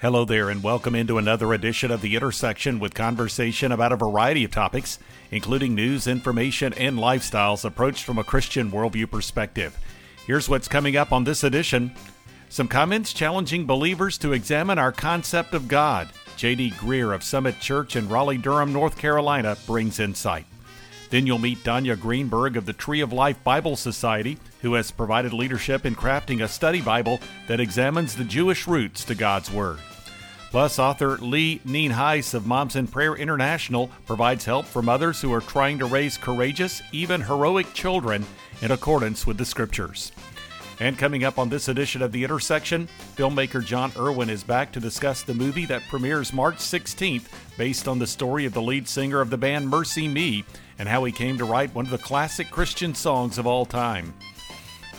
Hello there, and welcome into another edition of The Intersection with conversation about a variety of topics, including news, information, and lifestyles approached from a Christian worldview perspective. Here's what's coming up on this edition some comments challenging believers to examine our concept of God. J.D. Greear of Summit Church in Raleigh, Durham, North Carolina brings insight. Then you'll meet Danya Greenberg of the Tree of Life Bible Society, who has provided leadership in crafting a study Bible that examines the Jewish roots to God's Word. Plus, author Lee Nienhuis of Moms in Prayer International provides help for mothers who are trying to raise courageous, even heroic children in accordance with the Scriptures. And coming up on this edition of The Intersection, filmmaker Jon Erwin is back to discuss the movie that premieres March 16th based on the story of the lead singer of the band MercyMe and how he came to write one of the classic Christian songs of all time.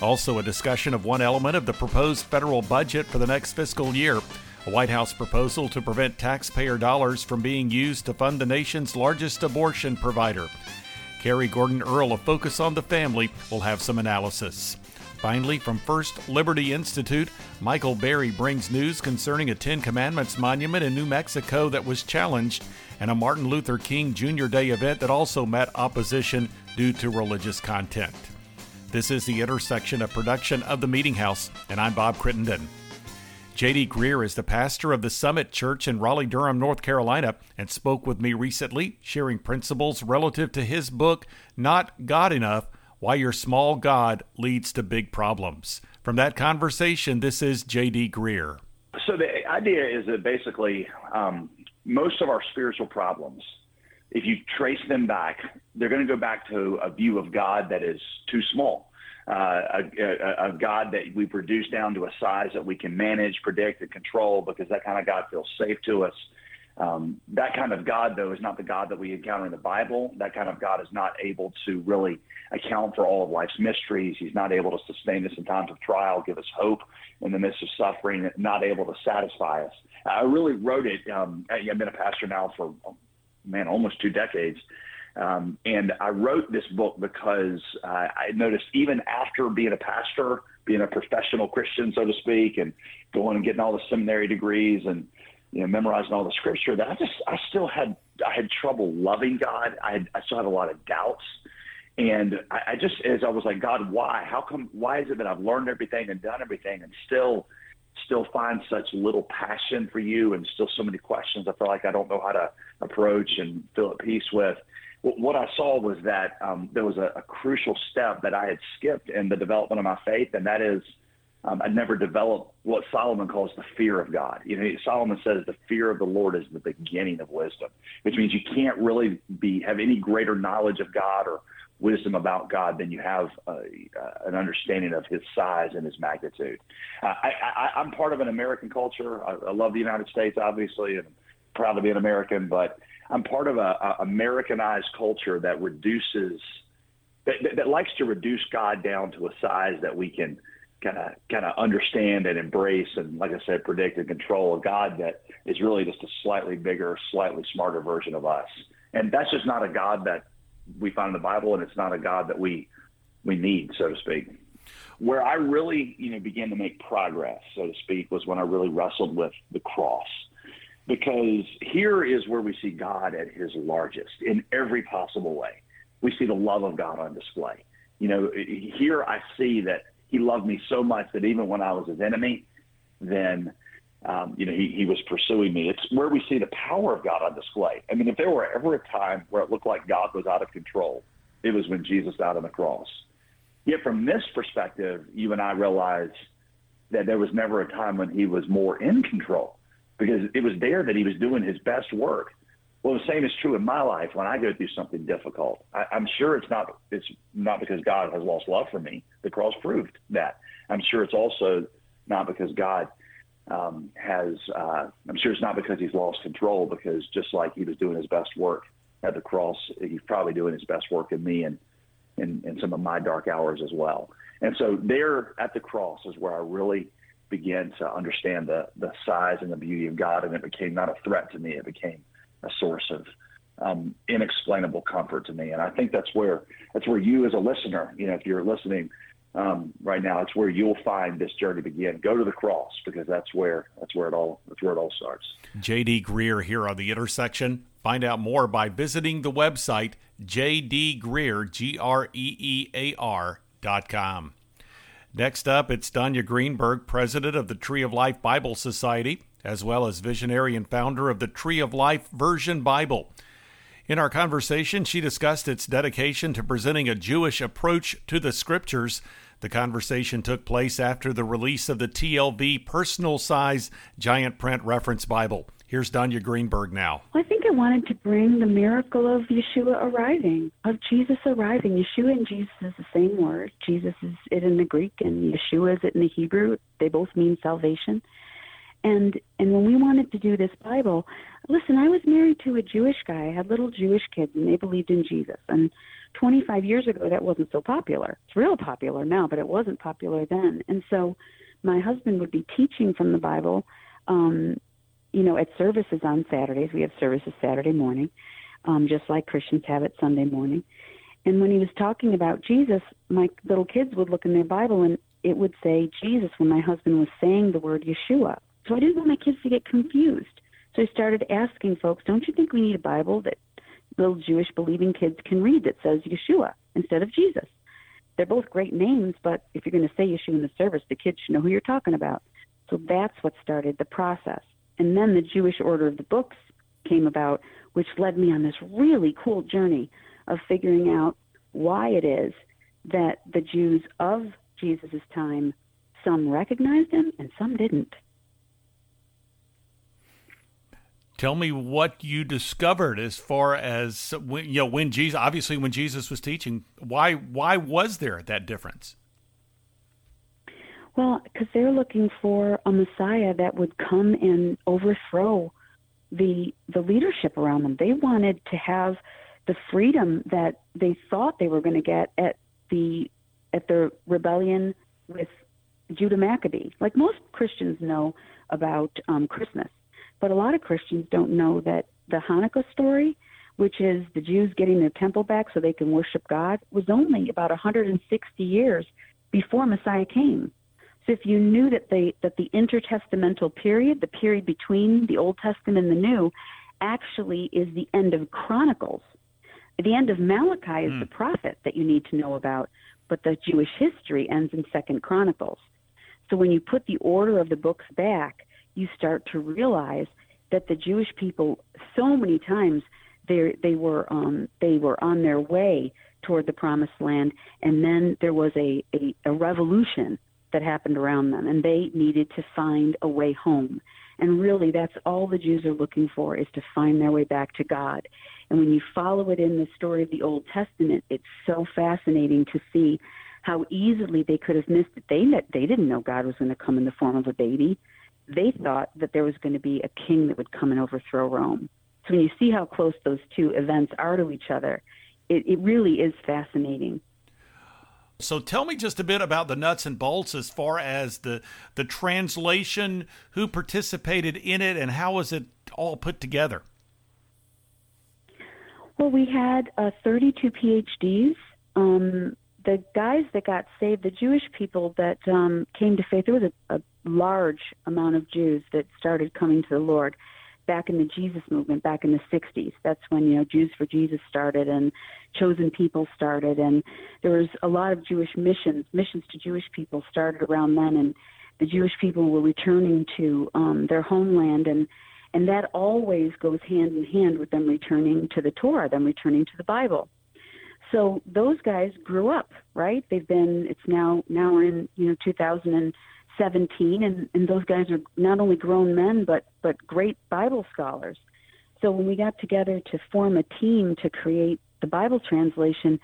Also, a discussion of one element of the proposed federal budget for the next fiscal year a White House proposal to prevent taxpayer dollars from being used to fund the nation's largest abortion provider. Carrie Gordon Earl of Focus on the Family will have some analysis. Finally, from First Liberty Institute, Michael Berry brings news concerning a Ten Commandments monument in New Mexico that was challenged and a Martin Luther King Jr. Day event that also met opposition due to religious content. This is the intersection of production of the Meeting House, and I'm Bob Crittenden. J.D. Greear is the pastor of the Summit Church in Raleigh, Durham, North Carolina, and spoke with me recently, sharing principles relative to his book, Not God Enough Why Your Small God Leads to Big Problems. From that conversation, this is J.D. Greear. So, the idea is that basically um, most of our spiritual problems, if you trace them back, they're going to go back to a view of God that is too small uh, a, a, a, God that we produce down to a size that we can manage, predict, and control because that kind of God feels safe to us. Um, that kind of God, though, is not the God that we encounter in the Bible. That kind of God is not able to really account for all of life's mysteries. He's not able to sustain us in times of trial, give us hope in the midst of suffering, not able to satisfy us. I really wrote it. Um, I've been a pastor now for, man, almost two decades. Um, and I wrote this book because uh, I noticed even after being a pastor, being a professional Christian, so to speak, and going and getting all the seminary degrees and you know memorizing all the scripture, that I just I still had I had trouble loving God. I had, I still had a lot of doubts. And I, I just, as I was like, God, why? How come? Why is it that I've learned everything and done everything, and still, still find such little passion for you, and still so many questions I feel like I don't know how to approach and feel at peace with what I saw was that um, there was a, a, crucial step that I had skipped in the development of my faith, and that is um, I never developed what Solomon calls the fear of God. You know, Solomon says the fear of the Lord is the beginning of wisdom, which means you can't really be have any greater knowledge of God or wisdom about God than you have uh, uh, an understanding of His size and His magnitude. Uh, I, am part of an American culture. I, I love the United States, obviously, and I'm proud to be an American, but I'm part of a, a Americanized culture that reduces that, that, that, likes to reduce God down to a size that we can kind of kind of understand and embrace and like I said predict and control a God that is really just a slightly bigger, slightly smarter version of us. And that's just not a God that we find in the Bible and it's not a God that we we need, so to speak. Where I really, you know, began to make progress, so to speak, was when I really wrestled with the cross because here is where we see God at his largest in every possible way. We see the love of God on display. You know, here I see that he loved me so much that even when I was his enemy, then um, you know he, he was pursuing me. It's where we see the power of God on display. I mean, if there were ever a time where it looked like God was out of control, it was when Jesus died on the cross. Yet from this perspective, you and I realize that there was never a time when he was more in control because it was there that he was doing his best work. Well, the same is true in my life when I go through something difficult. I, I'm sure it's not it's not because God has lost love for me. The cross proved that. I'm sure it's also not because God um, has. Uh, I'm sure it's not because He's lost control. Because just like He was doing His best work at the cross, He's probably doing His best work in me and in, in some of my dark hours as well. And so there at the cross is where I really began to understand the the size and the beauty of God, and it became not a threat to me; it became a source of um, inexplainable comfort to me. And I think that's where that's where you, as a listener, you know, if you're listening, um, right now. It's where you'll find this journey begin. Go to the cross because that's where that's where it all that's where it all starts. J.D. Greear here on the intersection. Find out more by visiting the website jdgreear g r e e a r dot com. Next up, it's Danya Greenberg, president of the Tree of Life Bible Society, as well as visionary and founder of the Tree of Life Version Bible. In our conversation, she discussed its dedication to presenting a Jewish approach to the scriptures. The conversation took place after the release of the TLV personal size giant print reference Bible. Here's Danya Greenberg now. I think I wanted to bring the miracle of Yeshua arriving, of Jesus arriving. Yeshua and Jesus is the same word. Jesus is it in the Greek, and Yeshua is it in the Hebrew. They both mean salvation. And and when we wanted to do this Bible, listen, I was married to a Jewish guy. I had little Jewish kids, and they believed in Jesus. And 25 years ago, that wasn't so popular. It's real popular now, but it wasn't popular then. And so, my husband would be teaching from the Bible, um, you know, at services on Saturdays. We have services Saturday morning, um, just like Christians have it Sunday morning. And when he was talking about Jesus, my little kids would look in their Bible and it would say Jesus when my husband was saying the word Yeshua. So I didn't want my kids to get confused. So I started asking folks, don't you think we need a Bible that little Jewish believing kids can read that says Yeshua instead of Jesus? They're both great names, but if you're going to say Yeshua in the service, the kids should know who you're talking about. So that's what started the process. And then the Jewish Order of the Books came about, which led me on this really cool journey of figuring out why it is that the Jews of Jesus' time, some recognized him and some didn't. Tell me what you discovered as far as when, you know when Jesus obviously when Jesus was teaching. Why why was there that difference? Well, because they're looking for a Messiah that would come and overthrow the the leadership around them. They wanted to have the freedom that they thought they were going to get at the at the rebellion with Judah Maccabee. Like most Christians know about um, Christmas, but a lot of Christians don't know that the Hanukkah story, which is the Jews getting their temple back so they can worship God, was only about 160 years before Messiah came. So if you knew that the that the intertestamental period, the period between the Old Testament and the New, actually is the end of Chronicles. The end of Malachi is mm. the prophet that you need to know about, but the Jewish history ends in Second Chronicles. So when you put the order of the books back, you start to realize that the Jewish people so many times they they were um, they were on their way toward the promised land, and then there was a, a, a revolution that happened around them, and they needed to find a way home. And really, that's all the Jews are looking for is to find their way back to God. And when you follow it in the story of the Old Testament, it's so fascinating to see how easily they could have missed it. They they didn't know God was going to come in the form of a baby they thought that there was going to be a king that would come and overthrow Rome. So when you see how close those two events are to each other, it, it really is fascinating. So tell me just a bit about the nuts and bolts as far as the the translation, who participated in it, and how was it all put together? Well, we had uh, 32 PhDs. Um, the guys that got saved, the Jewish people that um, came to faith, there was a, a large amount of Jews that started coming to the Lord back in the Jesus movement back in the 60s. That's when, you know, Jews for Jesus started and chosen people started and there was a lot of Jewish missions, missions to Jewish people started around then and the Jewish people were returning to um their homeland and and that always goes hand in hand with them returning to the Torah, them returning to the Bible. So those guys grew up, right? They've been it's now now we're in, you know, 2017, and and, those guys are not only grown men but but great bible scholars. So when we got together to form a team to create the bible translation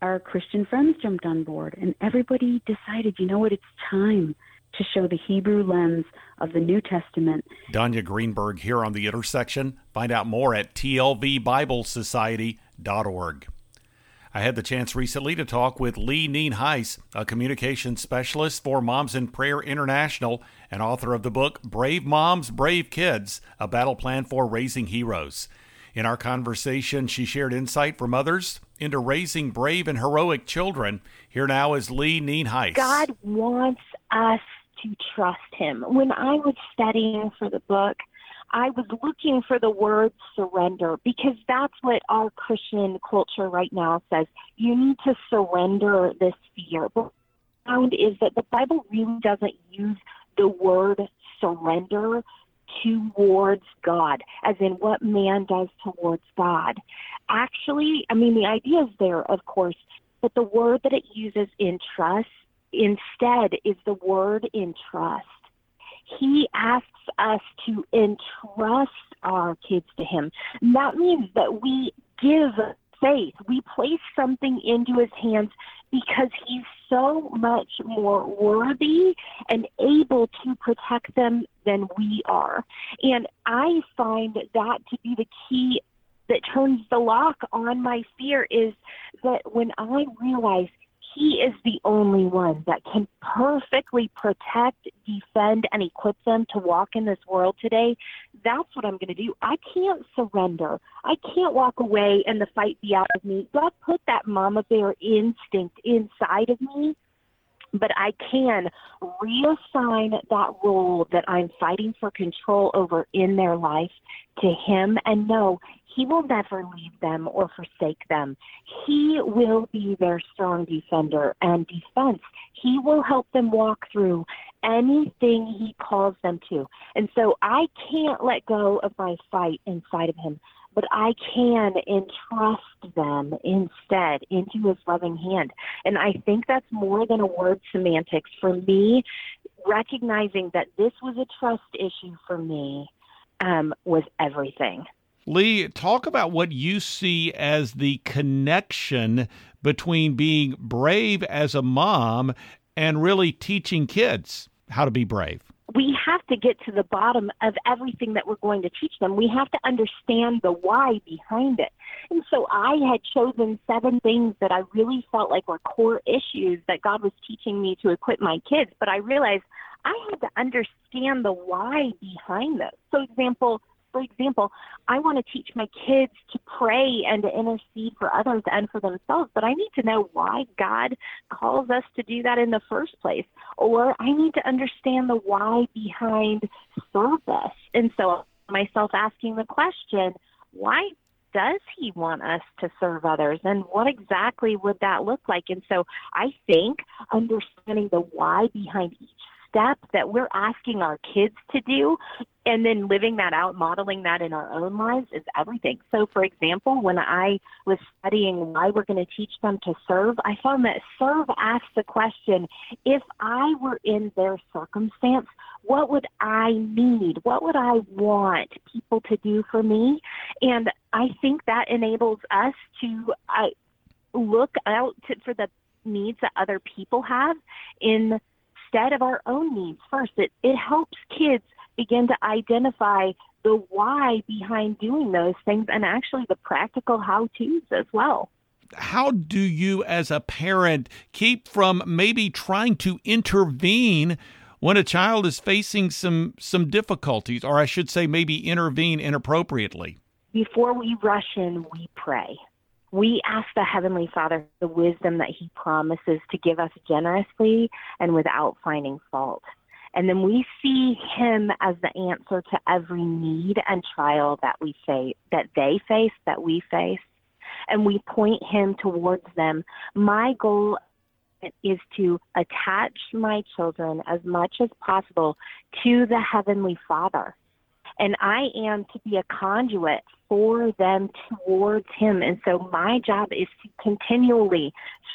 our christian friends jumped on board and everybody decided you know what? It's time to show the hebrew lens of the new testament. Danya greenberg here on the intersection. Find out more at tlvbiblesociety.org I had the chance recently to talk with Lee Nienhuis, a communications specialist for Moms in Prayer International and author of the book Brave Moms, Brave Kids A Battle Plan for Raising Heroes. In our conversation, she shared insight from others into raising brave and heroic children. Here now is Lee Nienhuis. God wants us to trust Him. When I was studying for the book, I was looking for the word surrender because that's what our Christian culture right now says. You need to surrender this fear. But found is that the Bible really doesn't use the word surrender towards God, as in what man does towards God. Actually, I mean, the idea is there, of course, but the word that it uses in trust instead is the word in trust. He asks us to entrust our kids to Him. And that means that we give faith. We place something into His hands because He's so much more worthy and able to protect them than we are. And I find that to be the key that turns the lock on my fear is that when I realize he is the only one that can perfectly protect, defend, and equip them to walk in this world today. That's what I'm going to do. I can't surrender. I can't walk away and the fight be out of me. God put that mama bear instinct inside of me but I can reassign that role that I'm fighting for control over in their life to Him and know He will never leave them or forsake them. He will be their strong defender and defense. He will help them walk through anything He calls them to. And so I can't let go of my fight inside of Him but I can entrust them instead into his loving hand. And I think that's more than a word semantics. For me, recognizing that this was a trust issue for me um, was everything. Lee, talk about what you see as the connection between being brave as a mom and really teaching kids how to be brave we have to get to the bottom of everything that we're going to teach them. We have to understand the why behind it. And so I had chosen seven things that I really felt like were core issues that God was teaching me to equip my kids. But I realized I had to understand the why behind those. So, example, for example, I want to teach my kids to pray and to intercede for others and for themselves, but I need to know why God calls us to do that in the first place. Or I need to understand the why behind service. And so myself asking the question, why does he want us to serve others and what exactly would that look like and so i think understanding the why behind each step that we're asking our kids to do and then living that out, modeling that in our own lives is everything. So, for example, when I was studying why we're going to teach them to serve, I found that serve asks the question if I were in their circumstance, what would I need? What would I want people to do for me? And I think that enables us to uh, look out to, for the needs that other people have in instead of our own needs first. It, it helps kids begin to identify the why behind doing those things and actually the practical how to's as well. How do you, as a parent, keep from maybe trying to intervene when a child is facing some some difficulties, or I should say, maybe intervene inappropriately? Before we rush in, we pray we ask the Heavenly Father the wisdom that He promises to give us generously and without finding fault. And then we see Him as the answer to every need and trial that we face, that they face, that we face. And we point Him towards them. My goal is to attach my children as much as possible to the Heavenly Father. And I am to be a conduit for them towards Him. And so my job is to continually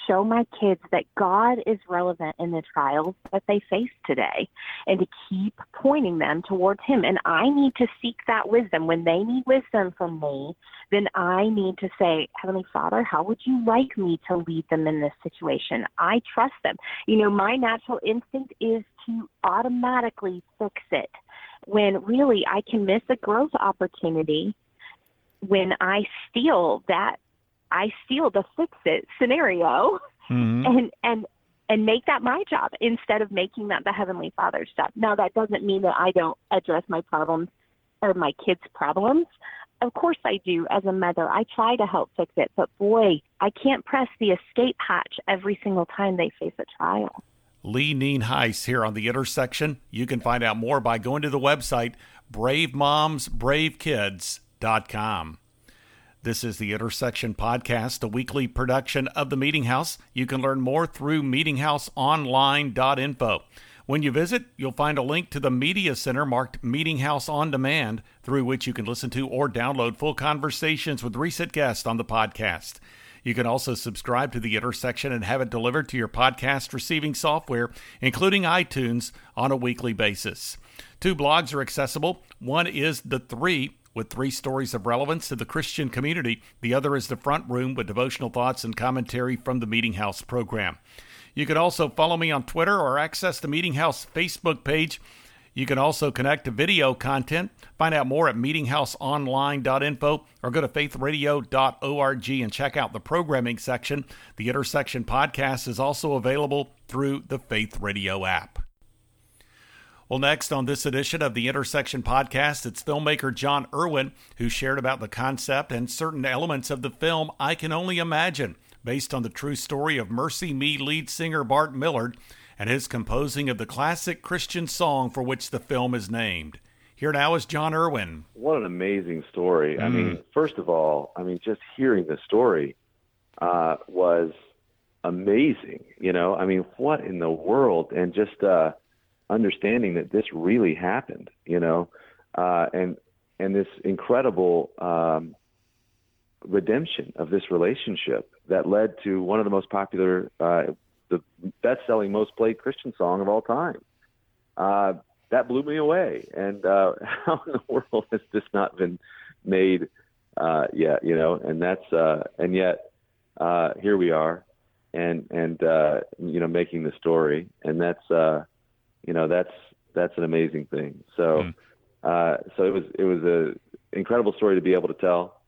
show my kids that God is relevant in the trials that they face today and to keep pointing them towards Him. And I need to seek that wisdom. When they need wisdom from me, then I need to say, Heavenly Father, how would you like me to lead them in this situation? I trust them. You know, my natural instinct is to automatically fix it when really I can miss a growth opportunity when I steal that I steal the fix it scenario mm-hmm. and and and make that my job instead of making that the heavenly father's job. Now that doesn't mean that I don't address my problems or my kids' problems. of course I do as a mother. I try to help fix it, but boy, I can't press the escape hatch every single time they face a trial. Lee Nienhuis here on the intersection. You can find out more by going to the website bravemomsbravekids.com. This is the Intersection Podcast, a weekly production of the Meeting House. You can learn more through meetinghouseonline.info. When you visit, you'll find a link to the Media Center marked Meeting House on Demand, through which you can listen to or download full conversations with recent guests on the podcast. You can also subscribe to the Intersection and have it delivered to your podcast receiving software, including iTunes, on a weekly basis. Two blogs are accessible. One is The Three, with three stories of relevance to the Christian community. The other is The Front Room, with devotional thoughts and commentary from the Meeting House program. You can also follow me on Twitter or access the Meeting House Facebook page. You can also connect to video content. Find out more at meetinghouseonline.info or go to faithradio.org and check out the programming section. The Intersection podcast is also available through the Faith Radio app. Well, next on this edition of the Intersection podcast, it's filmmaker Jon Erwin who shared about the concept and certain elements of the film I Can Only Imagine based on the true story of MercyMe lead singer Bart Millard and his composing of the classic Christian song for which the film is named. Here now is Jon Erwin. What an amazing story. Mm. I mean, first of all, I mean, just hearing the story uh, was amazing. You know, I mean, what in the world? And just uh, understanding that this really happened, you know, uh, and and this incredible um, redemption of this relationship that led to one of the most popular, uh, the best-selling, most played Christian song of all time. Uh, that blew me away. And uh, how in the world has this not been made uh, yet? You know, and that's uh, and yet uh, here we are, and and uh, you know making the story, and that's uh, you know that's that's an amazing thing. So. Mm. Uh, so it was it was a incredible story to be able to tell,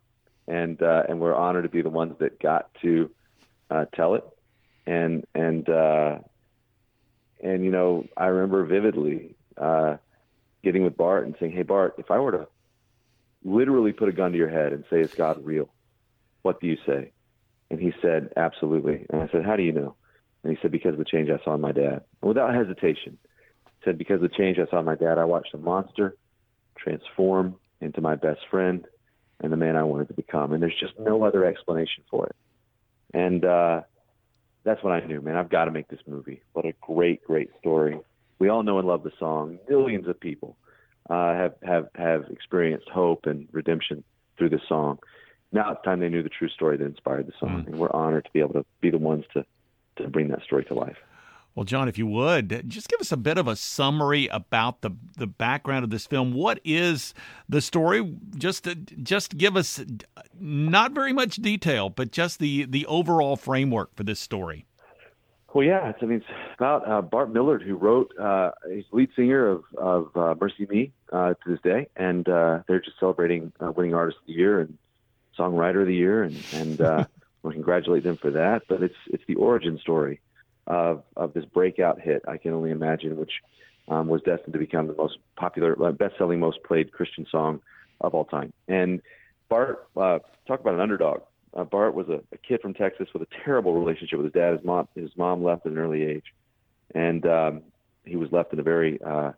and uh, and we're honored to be the ones that got to uh, tell it. And and uh, and you know, I remember vividly uh, getting with Bart and saying, "Hey, Bart, if I were to literally put a gun to your head and say, "Is God real?" What do you say? And he said, "Absolutely." And I said, "How do you know?" And he said, "Because of the change I saw in my dad." And without hesitation, said, "Because of the change I saw in my dad, I watched a monster transform into my best friend." and the man I wanted to become. And there's just no other explanation for it. And uh, that's what I knew, man, I've got to make this movie. What a great, great story. We all know and love the song. Millions of people uh, have have have experienced hope and redemption through the song. Now it's time they knew the true story that inspired the song, mm. and we're honored to be able to be the ones to to bring that story to life. Well, John, if you would, just give us a bit of a summary about the the background of this film. What is the story? Just just give us not very much detail, but just the the overall framework for this story. Well, yeah, it's, I mean, it's about uh, Bart Millard, who wrote, uh, he's lead singer of, of uh, MercyMe uh, to this day, and uh, they're just celebrating uh, winning artist of the year and songwriter of the year, and and uh, we congratulate them for that. But it's it's the origin story of, of this breakout hit, I Can Only Imagine, which um, was destined to become the most popular, uh, best-selling, most played Christian song of all time. And Bart, uh, talk about an underdog. Uh, Bart was a, a kid from Texas with a terrible relationship with his dad. His mom, his mom left at an early age, and um, he was left in a very uh,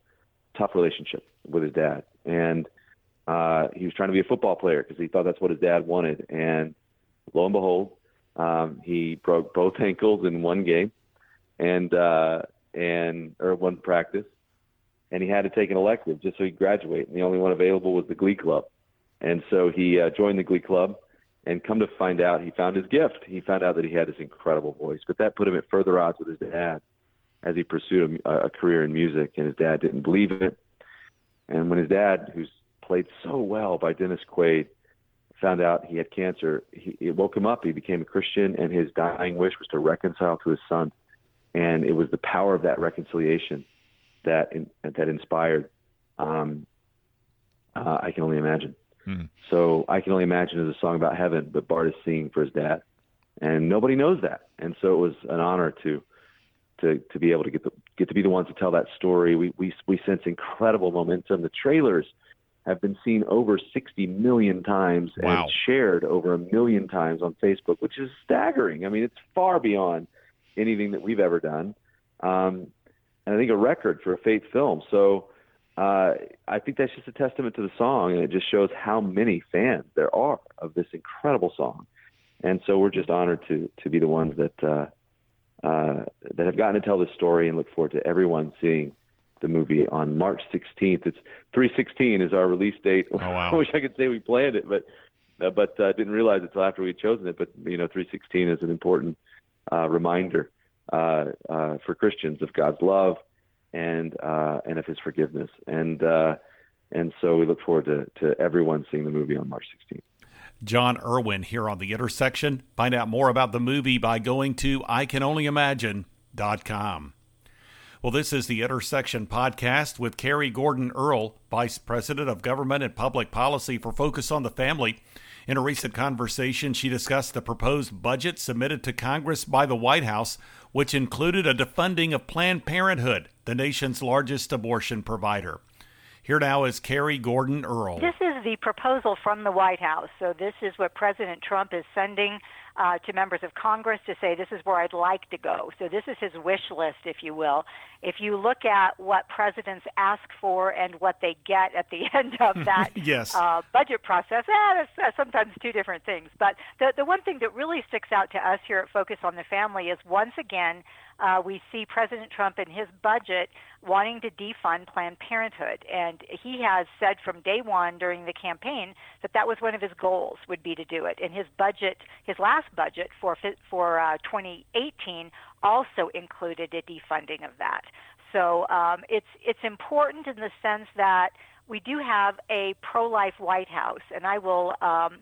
tough relationship with his dad. And uh, he was trying to be a football player because he thought that's what his dad wanted. And lo and behold, um, he broke both ankles in one game and uh, and or one practice, and he had to take an elective just so he'd graduate. And the only one available was the Glee Club, and so he uh, joined the Glee Club. And come to find out, he found his gift. He found out that he had this incredible voice, but that put him at further odds with his dad as he pursued a, a career in music. And his dad didn't believe it. And when his dad, who's played so well by Dennis Quaid, found out he had cancer, he, it woke him up. He became a Christian, and his dying wish was to reconcile to his son and it was the power of that reconciliation that in, that inspired. Um, uh, I can only imagine. Hmm. So I can only imagine is a song about heaven, but Bart is singing for his dad, and nobody knows that. And so it was an honor to to to be able to get the get to be the ones to tell that story. We we we sense incredible momentum. The trailers have been seen over 60 million times wow. and shared over a million times on Facebook, which is staggering. I mean, it's far beyond anything that we've ever done. Um, and I think a record for a faith film. So uh, I think that's just a testament to the song, and it just shows how many fans there are of this incredible song. And so we're just honored to to be the ones that uh, uh, that have gotten to tell this story, and look forward to everyone seeing the movie on March 16th. It's 316 is our release date. Oh, wow. I wish I could say we planned it, but uh, but uh, didn't realize it until after we'd chosen it. But you know, 316 is an important uh, reminder uh, uh, for Christians of God's love and uh, and of His forgiveness. And uh, and so we look forward to to everyone seeing the movie on March 16th. Jon Erwin here on the intersection. Find out more about the movie by going to ICanOnlyImagine.com. Well, this is the Intersection Podcast with Carrie Gordon Earl, Vice President of Government and Public Policy for Focus on the Family. In a recent conversation, she discussed the proposed budget submitted to Congress by the White House, which included a defunding of Planned Parenthood, the nation's largest abortion provider. Here now is Carrie Gordon Earl. This is the proposal from the White House. So, this is what President Trump is sending uh, to members of Congress to say, this is where I'd like to go. So, this is his wish list, if you will. If you look at what presidents ask for and what they get at the end of that yes. uh, budget process, eh, that's, that's sometimes two different things. But the, the one thing that really sticks out to us here at Focus on the Family is once again, uh, we see President Trump in his budget wanting to defund Planned Parenthood, and he has said from day one during the campaign that that was one of his goals would be to do it. And his budget, his last budget for for uh, 2018, also included a defunding of that. So um, it's it's important in the sense that we do have a pro-life White House, and I will. Um,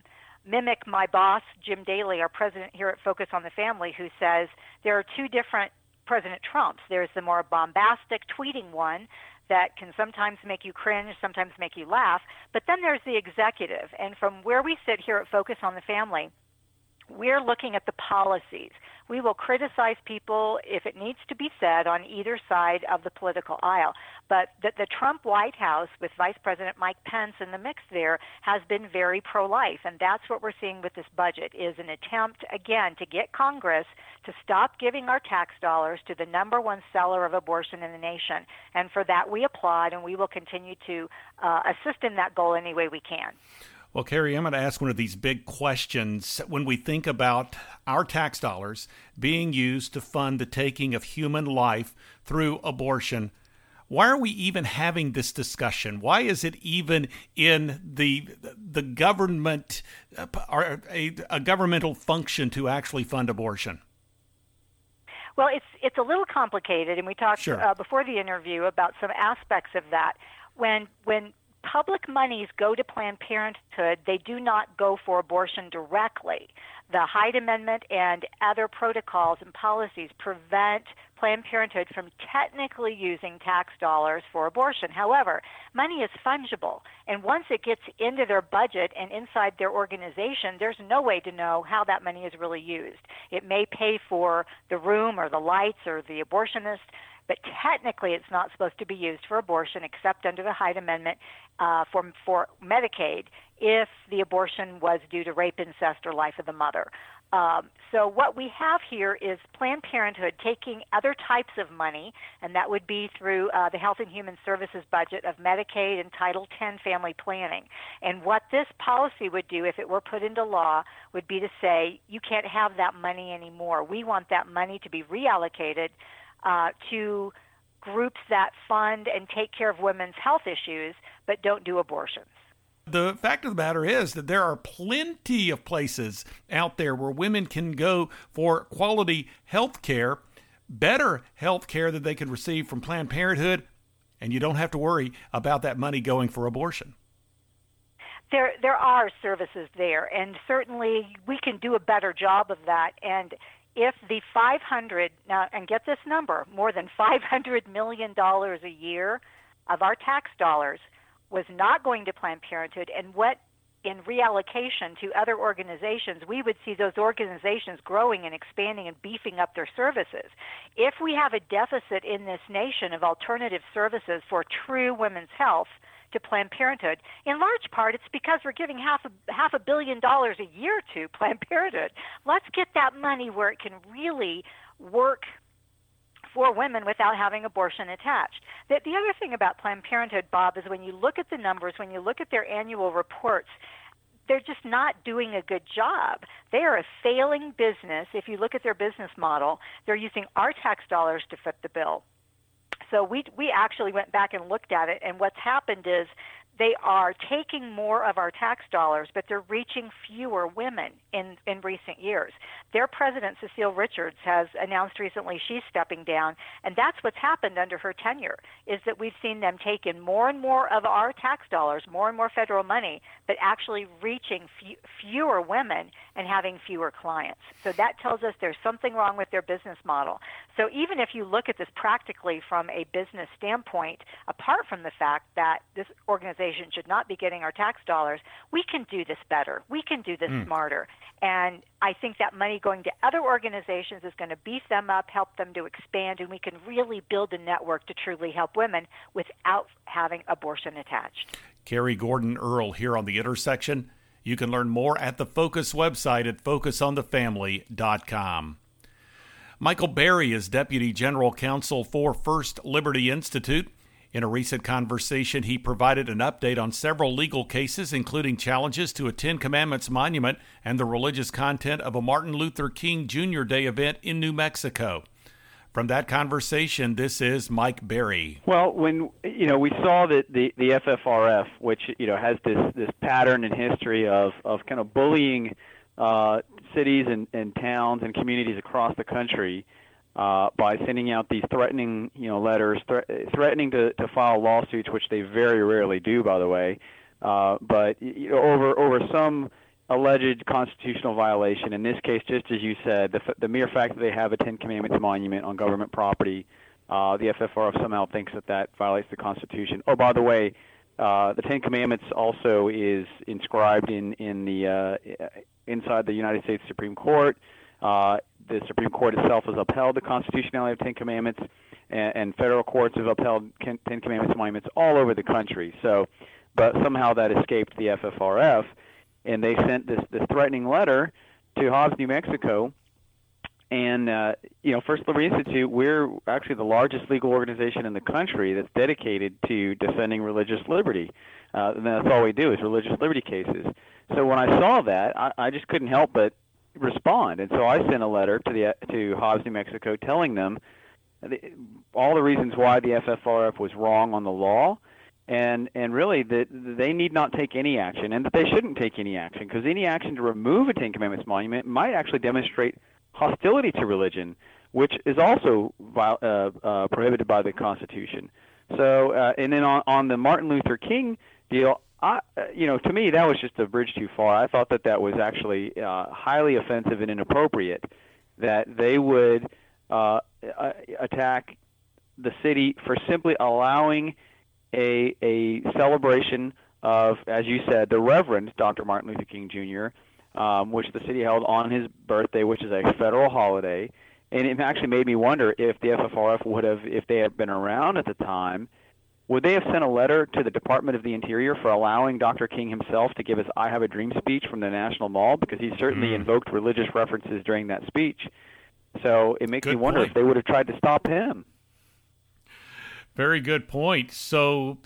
mimic my boss, Jim Daly, our president here at Focus on the Family, who says there are two different President Trump's. There's the more bombastic tweeting one that can sometimes make you cringe, sometimes make you laugh. But then there's the executive. And from where we sit here at Focus on the Family, we're looking at the policies. We will criticize people if it needs to be said on either side of the political aisle. But the, the Trump White House, with Vice President Mike Pence in the mix there, has been very pro-life, and that's what we're seeing with this budget is an attempt again to get Congress to stop giving our tax dollars to the number one seller of abortion in the nation. And for that, we applaud, and we will continue to uh, assist in that goal any way we can. Well, Carrie, I'm going to ask one of these big questions. When we think about our tax dollars being used to fund the taking of human life through abortion, why are we even having this discussion? Why is it even in the the government or a, a governmental function to actually fund abortion? Well, it's it's a little complicated, and we talked sure. uh, before the interview about some aspects of that. When when public monies go to Planned Parenthood, they do not go for abortion directly. The Hyde Amendment and other protocols and policies prevent Planned Parenthood from technically using tax dollars for abortion. However, money is fungible, and once it gets into their budget and inside their organization, there's no way to know how that money is really used. It may pay for the room or the lights or the abortionist, but technically it's not supposed to be used for abortion except under the Hyde Amendment uh, for, for Medicaid if the abortion was due to rape, incest, or life of the mother. Um, so what we have here is Planned Parenthood taking other types of money, and that would be through uh, the Health and Human Services budget of Medicaid and Title X family planning. And what this policy would do, if it were put into law, would be to say you can't have that money anymore. We want that money to be reallocated uh, to groups that fund and take care of women's health issues but don't do abortions. The fact of the matter is that there are plenty of places out there where women can go for quality health care, better health care that they can receive from Planned Parenthood, and you don't have to worry about that money going for abortion. There, there are services there, and certainly we can do a better job of that. And if the 500 now and get this number more than 500 million dollars a year of our tax dollars was not going to planned parenthood and went in reallocation to other organizations we would see those organizations growing and expanding and beefing up their services. If we have a deficit in this nation of alternative services for true women's health to Planned Parenthood. In large part, it's because we're giving half a half a billion dollars a year to Planned Parenthood. Let's get that money where it can really work for women without having abortion attached. The, the other thing about Planned Parenthood, Bob, is when you look at the numbers, when you look at their annual reports, they're just not doing a good job. They are a failing business. If you look at their business model, they're using our tax dollars to foot the bill. So we we actually went back and looked at it, and what's happened is they are taking more of our tax dollars, but they're reaching fewer women in, in recent years. Their president, Cecile Richards, has announced recently she's stepping down, and that's what's happened under her tenure, is that we've seen them take in more and more of our tax dollars, more and more federal money, but actually reaching fewer women and having fewer clients. So that tells us there's something wrong with their business model. So even if you look at this practically from a business standpoint, apart from the fact that this organization organization should not be getting our tax dollars. We can do this better. We can do this mm. smarter. And I think that money going to other organizations is going to beef them up, help them to expand, and we can really build a network to truly help women without having abortion attached. Carrie Gordon Earl here on The Intersection. You can learn more at the Focus website at focusonthefamily.com. Michael Berry is Deputy General Counsel for First Liberty Institute. In a recent conversation, he provided an update on several legal cases, including challenges to a Ten Commandments monument and the religious content of a Martin Luther King Jr. Day event in New Mexico. From that conversation, this is Mike Berry. Well, when you know we saw that the the FFRF, which you know has this this pattern and history of of kind of bullying uh, cities and, and towns and communities across the country, uh, by sending out these threatening, you know, letters, threatening to, to file lawsuits, which they very rarely do, by the way. Uh, but you know, over over some alleged constitutional violation. In this case, just as you said, the, the mere fact that they have a Ten Commandments monument on government property, uh, the FFRF somehow thinks that that violates the Constitution. Oh, by the way, uh, the Ten Commandments also is inscribed in in the uh, inside the United States Supreme Court. Uh, the Supreme Court itself has upheld the constitutionality of Ten Commandments, and, and federal courts have upheld Ten Commandments monuments all over the country. So, but somehow that escaped the FFRF, and they sent this this threatening letter to Hobbs, New Mexico. And uh, you know, First Liberty Institute, we're actually the largest legal organization in the country that's dedicated to defending religious liberty. Uh, and that's all we do is religious liberty cases. So when I saw that, I, I just couldn't help but respond. And so I sent a letter to the to Hobbs, New Mexico, telling them all the reasons why the FFRF was wrong on the law, and and really that they need not take any action, and that they shouldn't take any action because any action to remove a Ten Commandments monument might actually demonstrate hostility to religion, which is also uh, uh, prohibited by the Constitution. So, uh, and then on, on the Martin Luther King deal, I, you know, to me, that was just a bridge too far. I thought that that was actually uh, highly offensive and inappropriate. That they would uh, attack the city for simply allowing a a celebration of, as you said, the Reverend Dr. Martin Luther King Jr., um, which the city held on his birthday, which is a federal holiday. And it actually made me wonder if the FFRF would have, if they had been around at the time, would they have sent a letter to the Department of the Interior for allowing Dr. King himself to give his I Have a Dream speech from the National Mall? Because he certainly mm. invoked religious references during that speech. So it makes good me wonder point. if they would have tried to stop him. Very good point. So,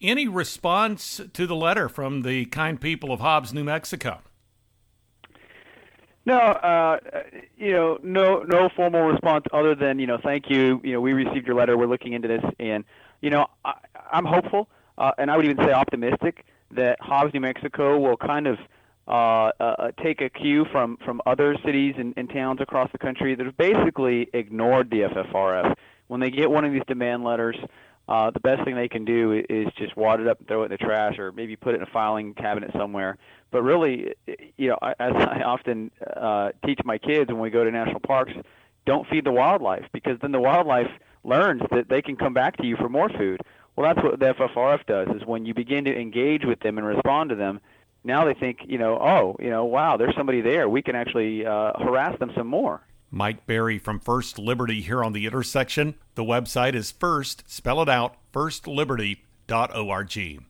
any response to the letter from the kind people of Hobbs, New Mexico? No, uh, you know, no, no formal response other than you know, thank you. You know, we received your letter. We're looking into this, and you know, I, I'm hopeful, uh, and I would even say optimistic that Hobbs, New Mexico, will kind of uh, uh, take a cue from from other cities and, and towns across the country that have basically ignored the FFRF. When they get one of these demand letters, uh, the best thing they can do is just wad it up and throw it in the trash, or maybe put it in a filing cabinet somewhere. But really, you know, as I often uh, teach my kids when we go to national parks, don't feed the wildlife because then the wildlife learns that they can come back to you for more food. Well, that's what the FFRF does. Is when you begin to engage with them and respond to them, now they think, you know, oh, you know, wow, there's somebody there. We can actually uh, harass them some more. Mike Berry from First Liberty here on the intersection. The website is first, spell it out, firstliberty.org.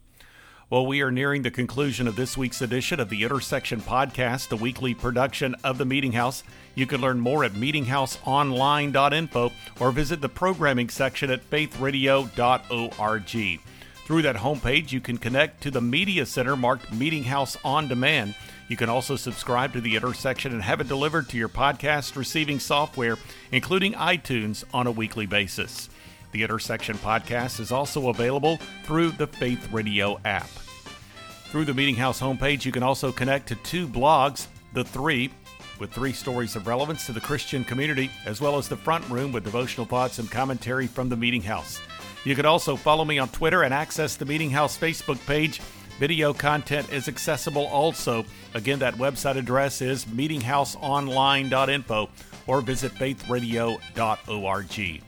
Well, we are nearing the conclusion of this week's edition of the Intersection Podcast, the weekly production of the Meeting House. You can learn more at meetinghouseonline.info or visit the programming section at faithradio.org. Through that homepage, you can connect to the Media Center marked Meeting House On Demand. You can also subscribe to the Intersection and have it delivered to your podcast receiving software, including iTunes, on a weekly basis. The Intersection podcast is also available through the Faith Radio app. Through the Meeting House homepage, you can also connect to two blogs, The Three, with three stories of relevance to the Christian community, as well as The Front Room with devotional thoughts and commentary from the Meeting House. You can also follow me on Twitter and access the Meeting House Facebook page. Video content is accessible also. Again, that website address is meetinghouseonline.info or visit faithradio.org.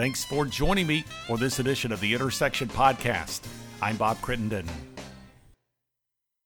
Thanks for joining me for this edition of the Intersection Podcast. I'm Bob Crittenden.